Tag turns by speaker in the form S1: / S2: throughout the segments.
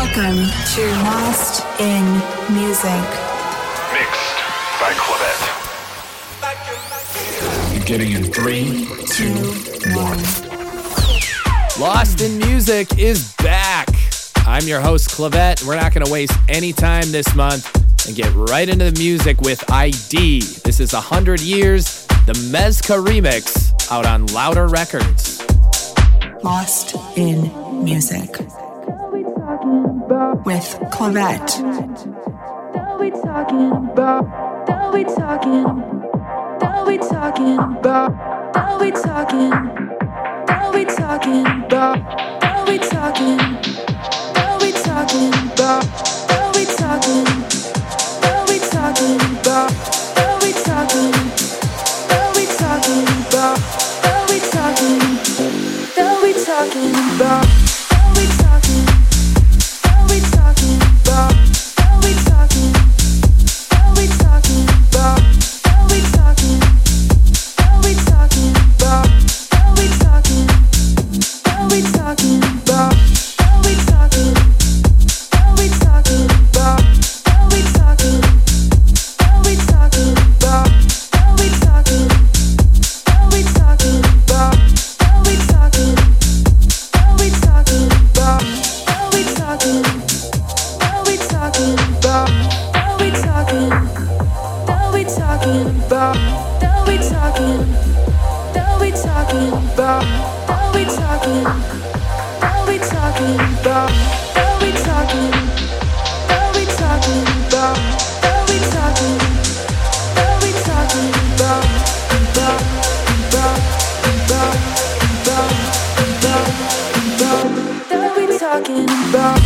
S1: Welcome to Lost in Music.
S2: Mixed by Clavette.
S3: You're getting in three, two, one.
S4: Lost in Music is back. I'm your host, Clavette. We're not going to waste any time this month and get right into the music with ID. This is 100 Years, the Mezca remix out on Louder Records.
S1: Lost in Music with
S5: Clavette. We talking about, we talking, we talking about, we talking, we talking about, we talking, we talking about, we talking, we talking about, we talking, we talking about, we talking, we talking about. talking about.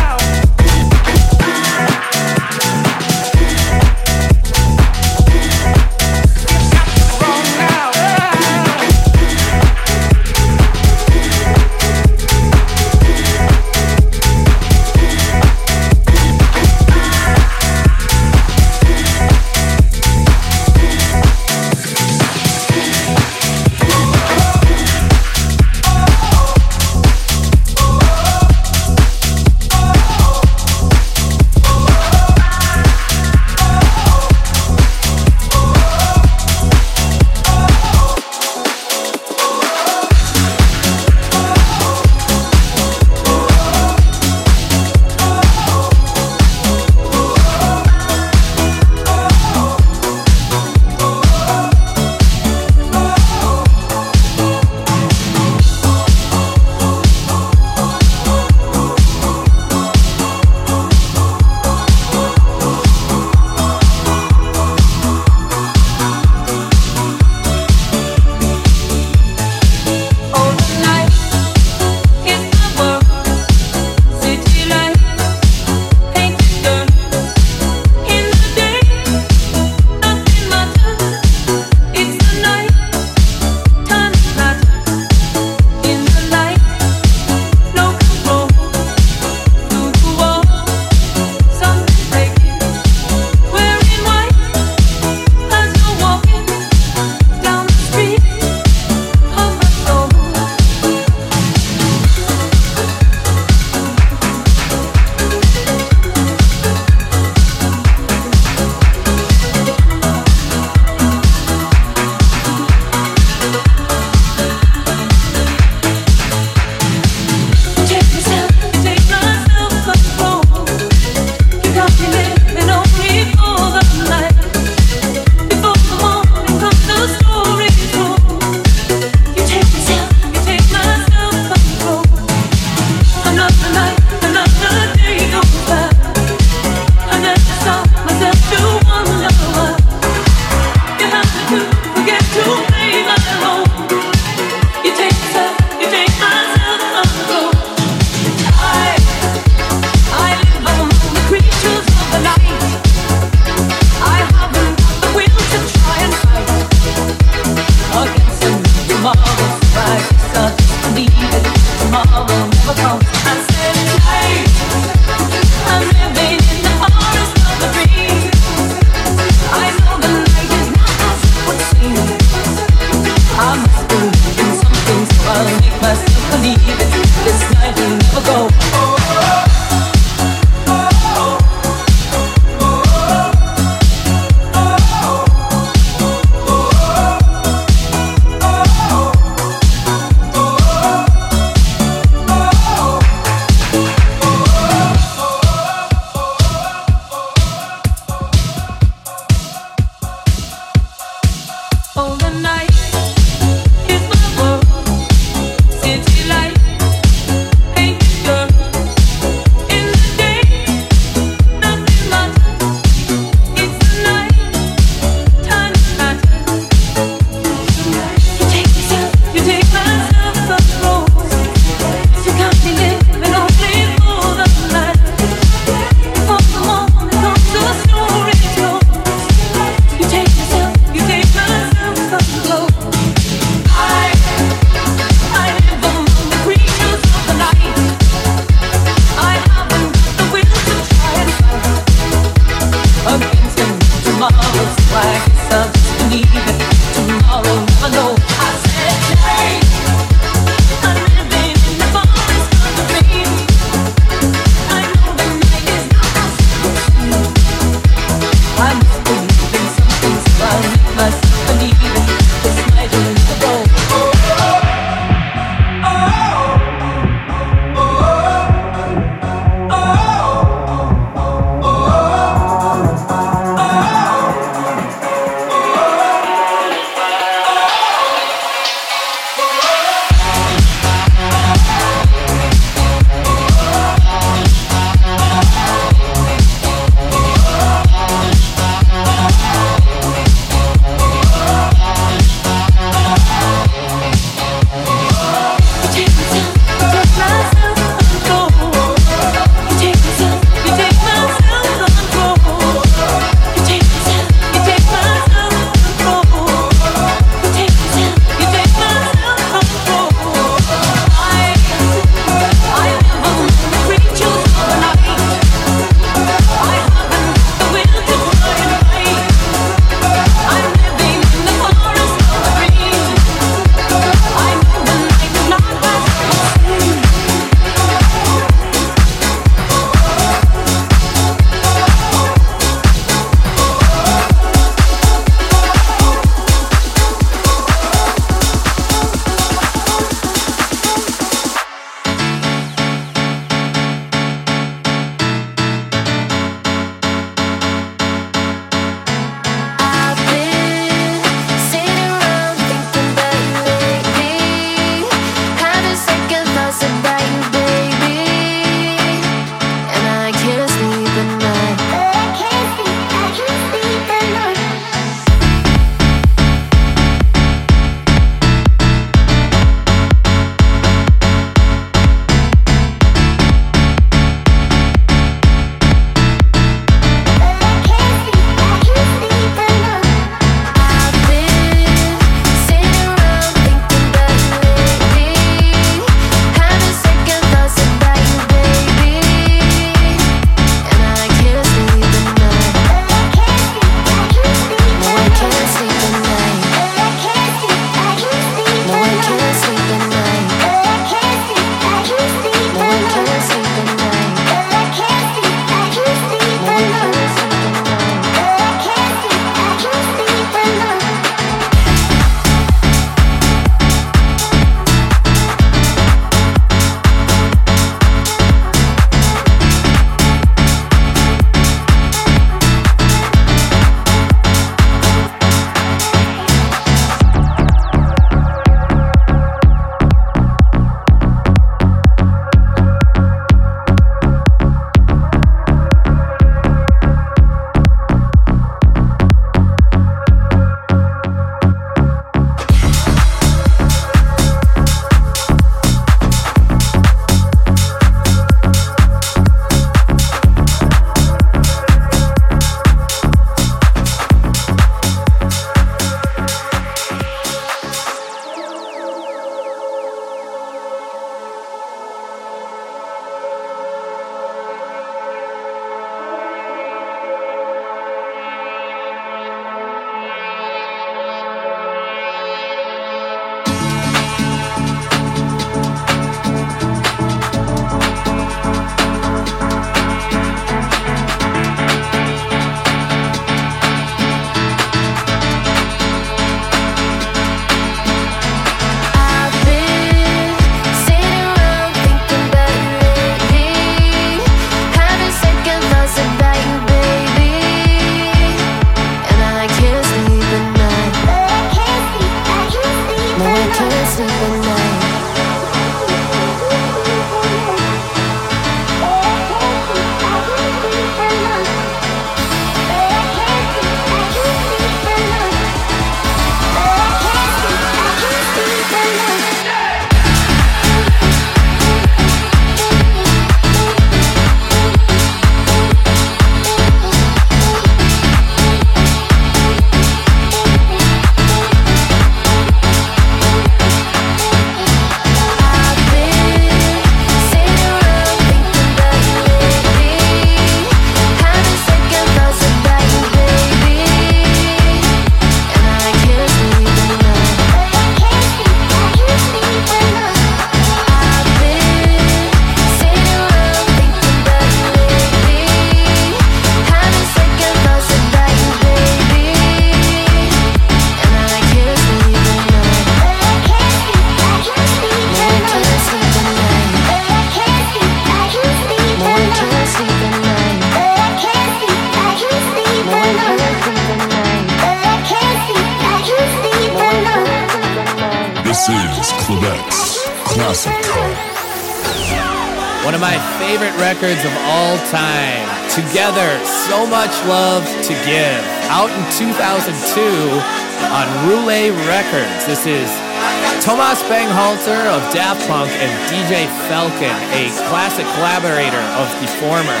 S4: Bangalter of Daft Punk and DJ Falcon, a classic collaborator of the former.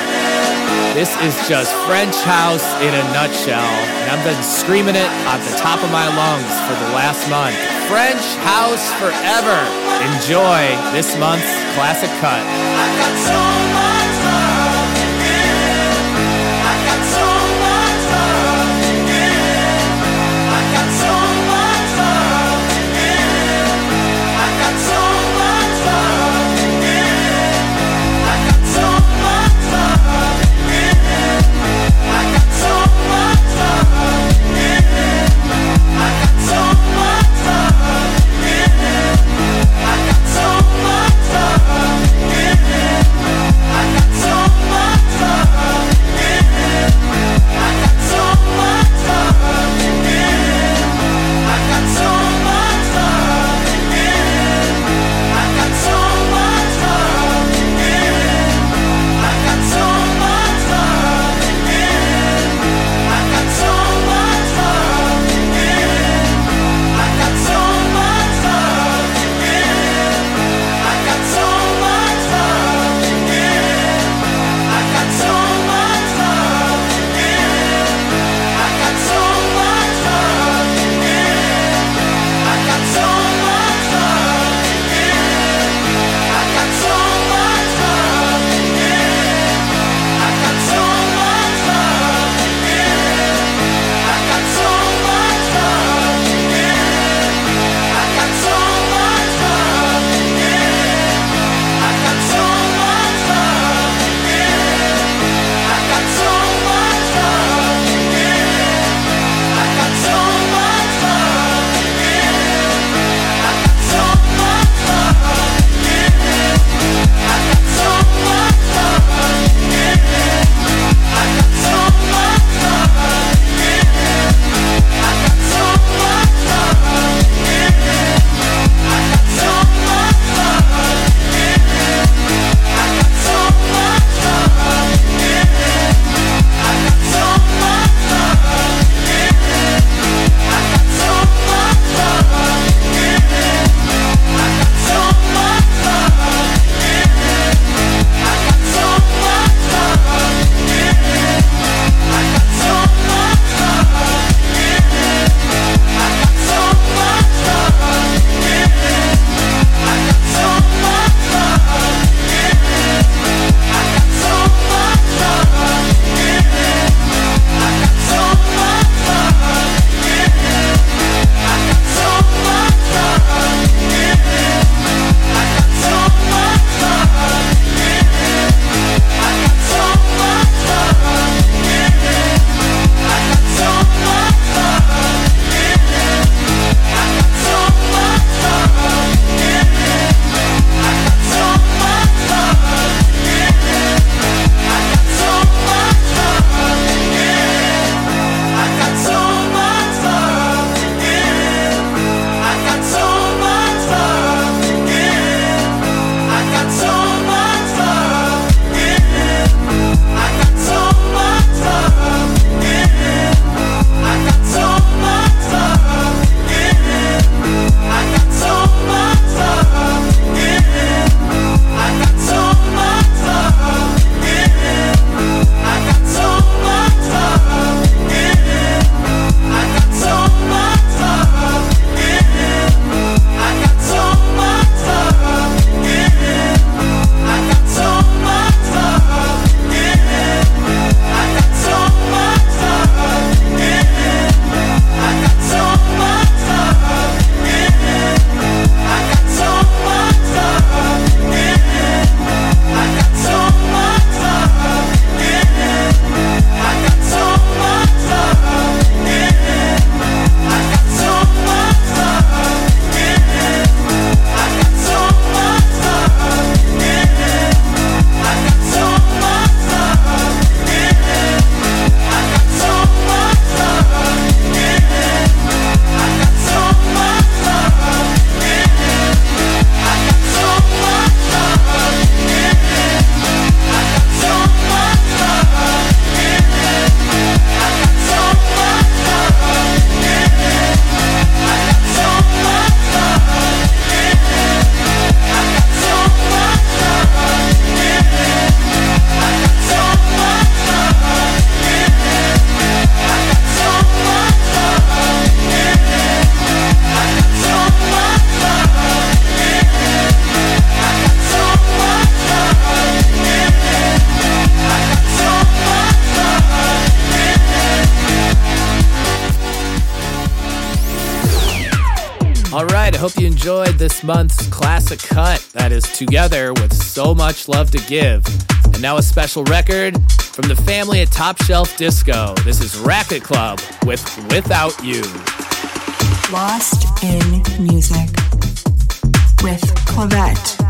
S4: This is just French house in a nutshell, and I've been screaming it at the top of my lungs for the last month. French house forever. Enjoy this month's classic cut. Month's classic cut that is together with so much love to give. And now a special record from the family at Top Shelf Disco. This is Racket Club with Without You.
S6: Lost in Music with Clavette.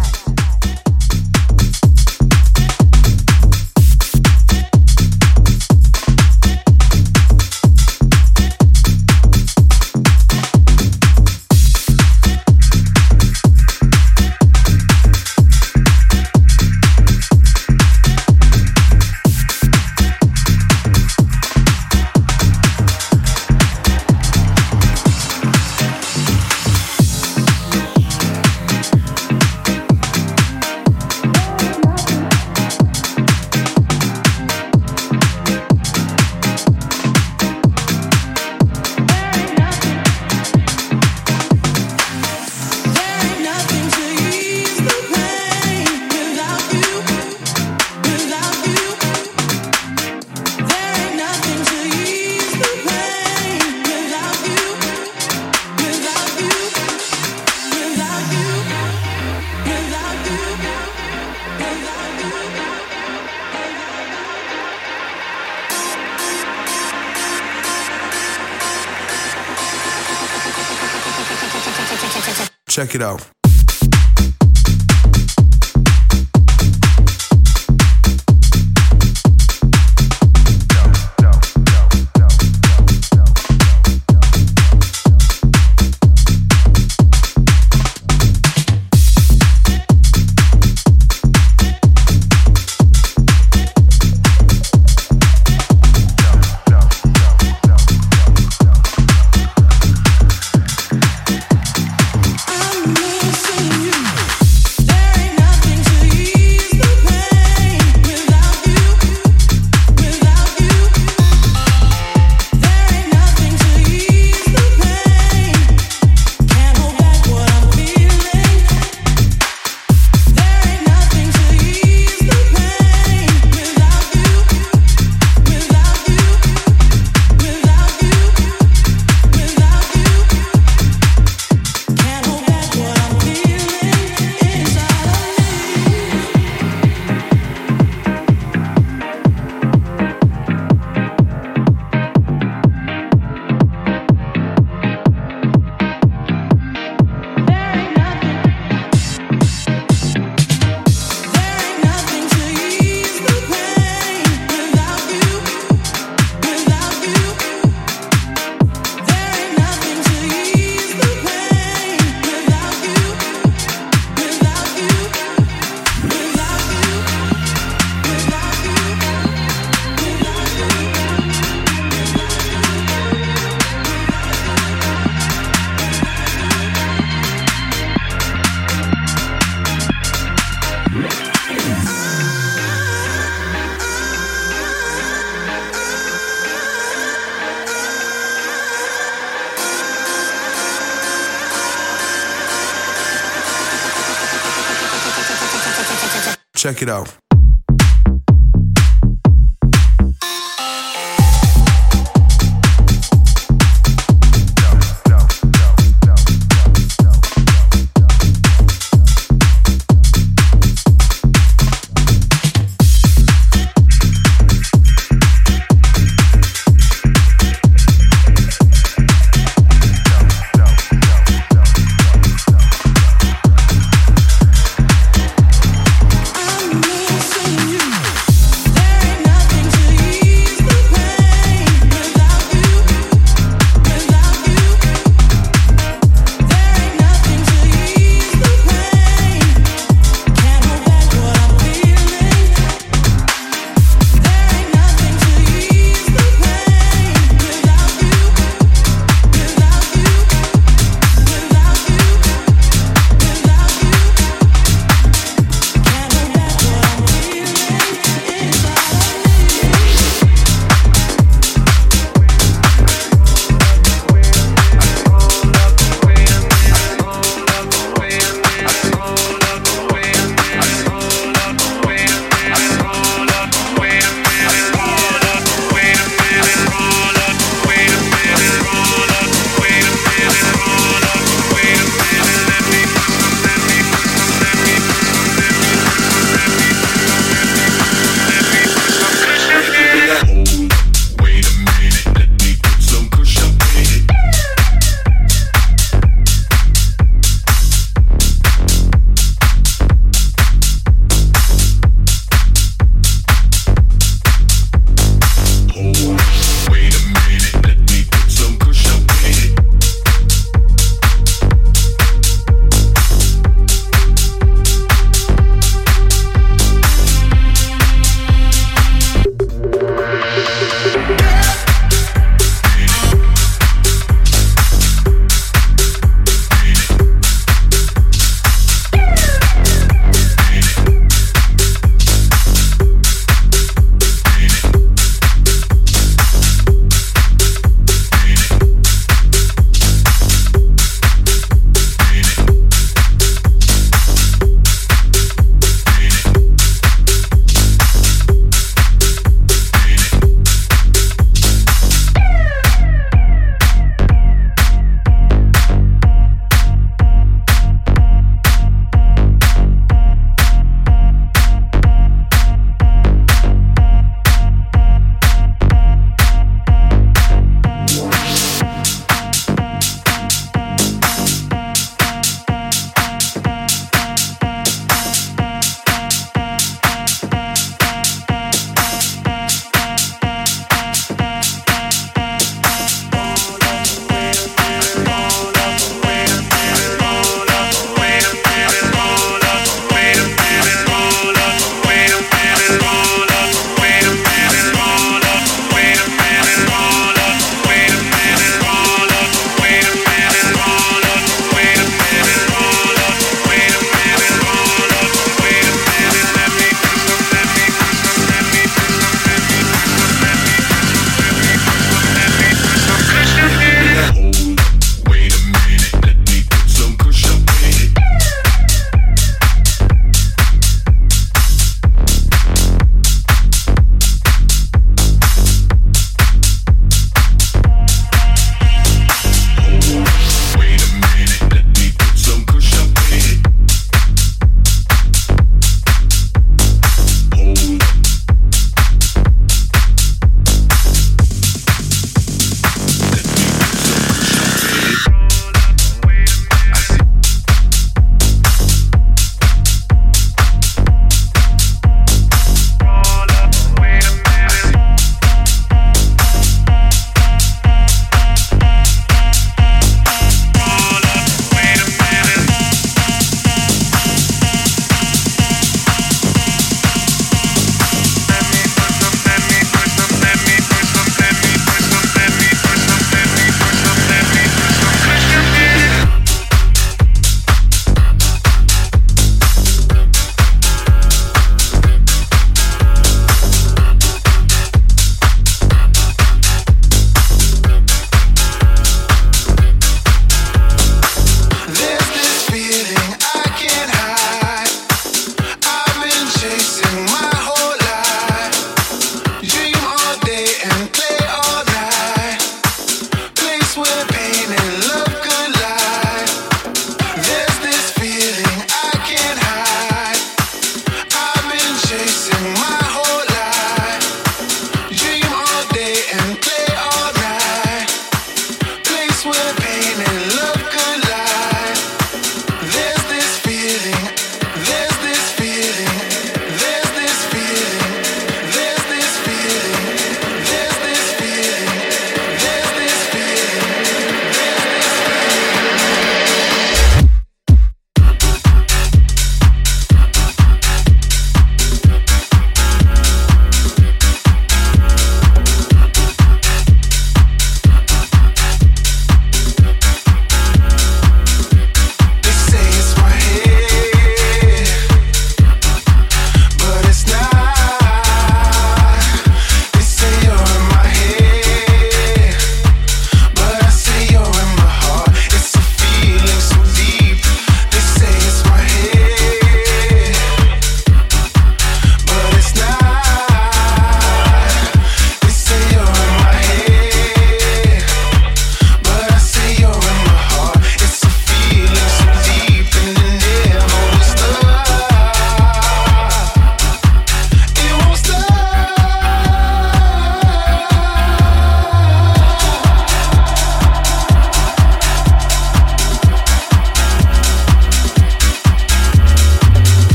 S7: Check it out.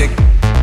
S8: Music.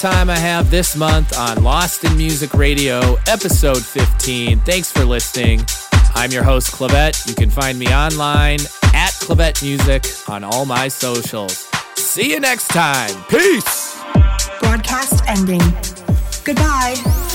S4: Time I have this month on Lost in Music Radio, episode 15. Thanks for listening. I'm your host, Clavette. You can find me online at Clavette Music on all my socials. See you next time. Peace.
S1: Broadcast ending. Goodbye.